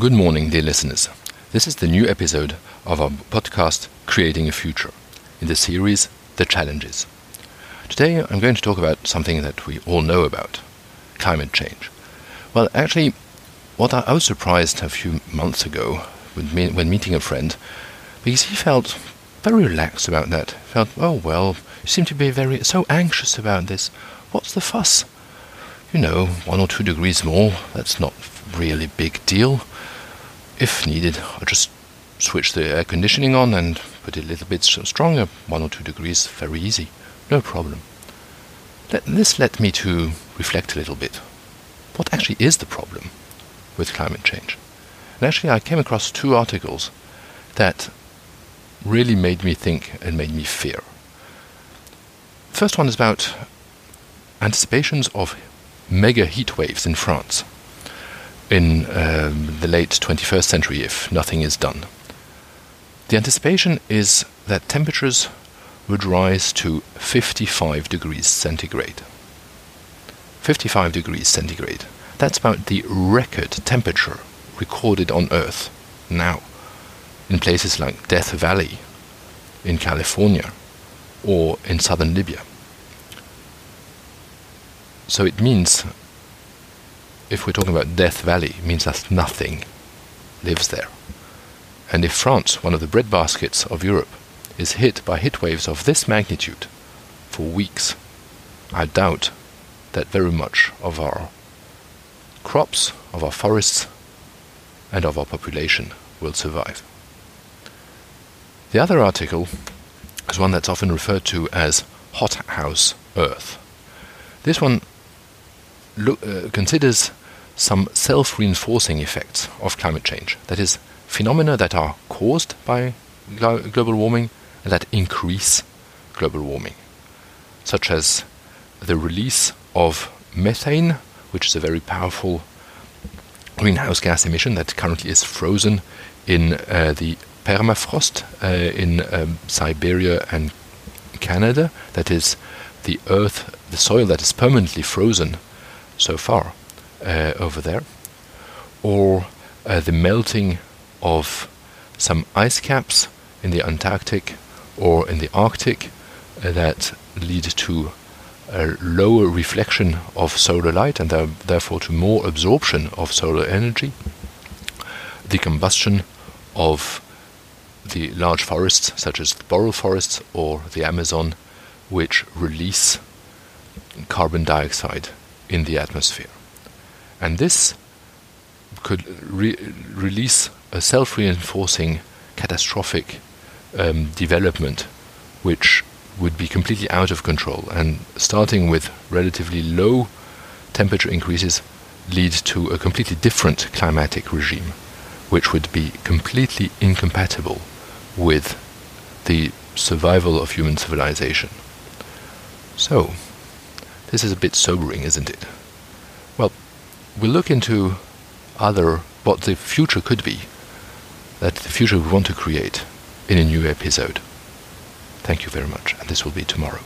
Good morning, dear listeners. This is the new episode of our podcast, Creating a Future, in the series The Challenges. Today I'm going to talk about something that we all know about climate change. Well, actually, what I, was surprised a few months ago when meeting a friend, because he felt very relaxed about that. Felt, oh well, you seem to be very so anxious about this. What's the fuss? You know, one or two degrees more, that's not really big deal. If needed, I'll just switch the air conditioning on and put it a little bit stronger, one or two degrees, very easy, no problem. This led me to reflect a little bit. What actually is the problem with climate change? And actually, I came across two articles that really made me think and made me fear. First one is about anticipations of mega heat waves in France in um, the late 21st century if nothing is done. The anticipation is that temperatures would rise to 55 degrees centigrade. 55 degrees centigrade. That's about the record temperature recorded on Earth now in places like Death Valley in California or in southern Libya. So it means if we're talking about Death Valley, means that nothing lives there. And if France, one of the breadbaskets of Europe, is hit by heat waves of this magnitude for weeks, I doubt that very much of our crops, of our forests, and of our population will survive. The other article is one that's often referred to as hothouse Earth. This one lo- uh, considers some self reinforcing effects of climate change. That is, phenomena that are caused by glo- global warming and that increase global warming, such as the release of methane, which is a very powerful greenhouse gas emission that currently is frozen in uh, the permafrost uh, in um, Siberia and Canada. That is the earth, the soil that is permanently frozen so far uh, over there, or uh, the melting of some ice caps in the Antarctic or in the Arctic uh, that lead to a lower reflection of solar light and therefore to more absorption of solar energy, the combustion of the large forests, such as the boreal forests or the Amazon, which release carbon dioxide in the atmosphere. And this could re- release a self reinforcing catastrophic um, development which would be completely out of control and starting with relatively low temperature increases lead to a completely different climatic regime which would be completely incompatible with the survival of human civilization. So, this is a bit sobering, isn't it? Well, we'll look into other what the future could be, that the future we want to create in a new episode. Thank you very much, and this will be tomorrow.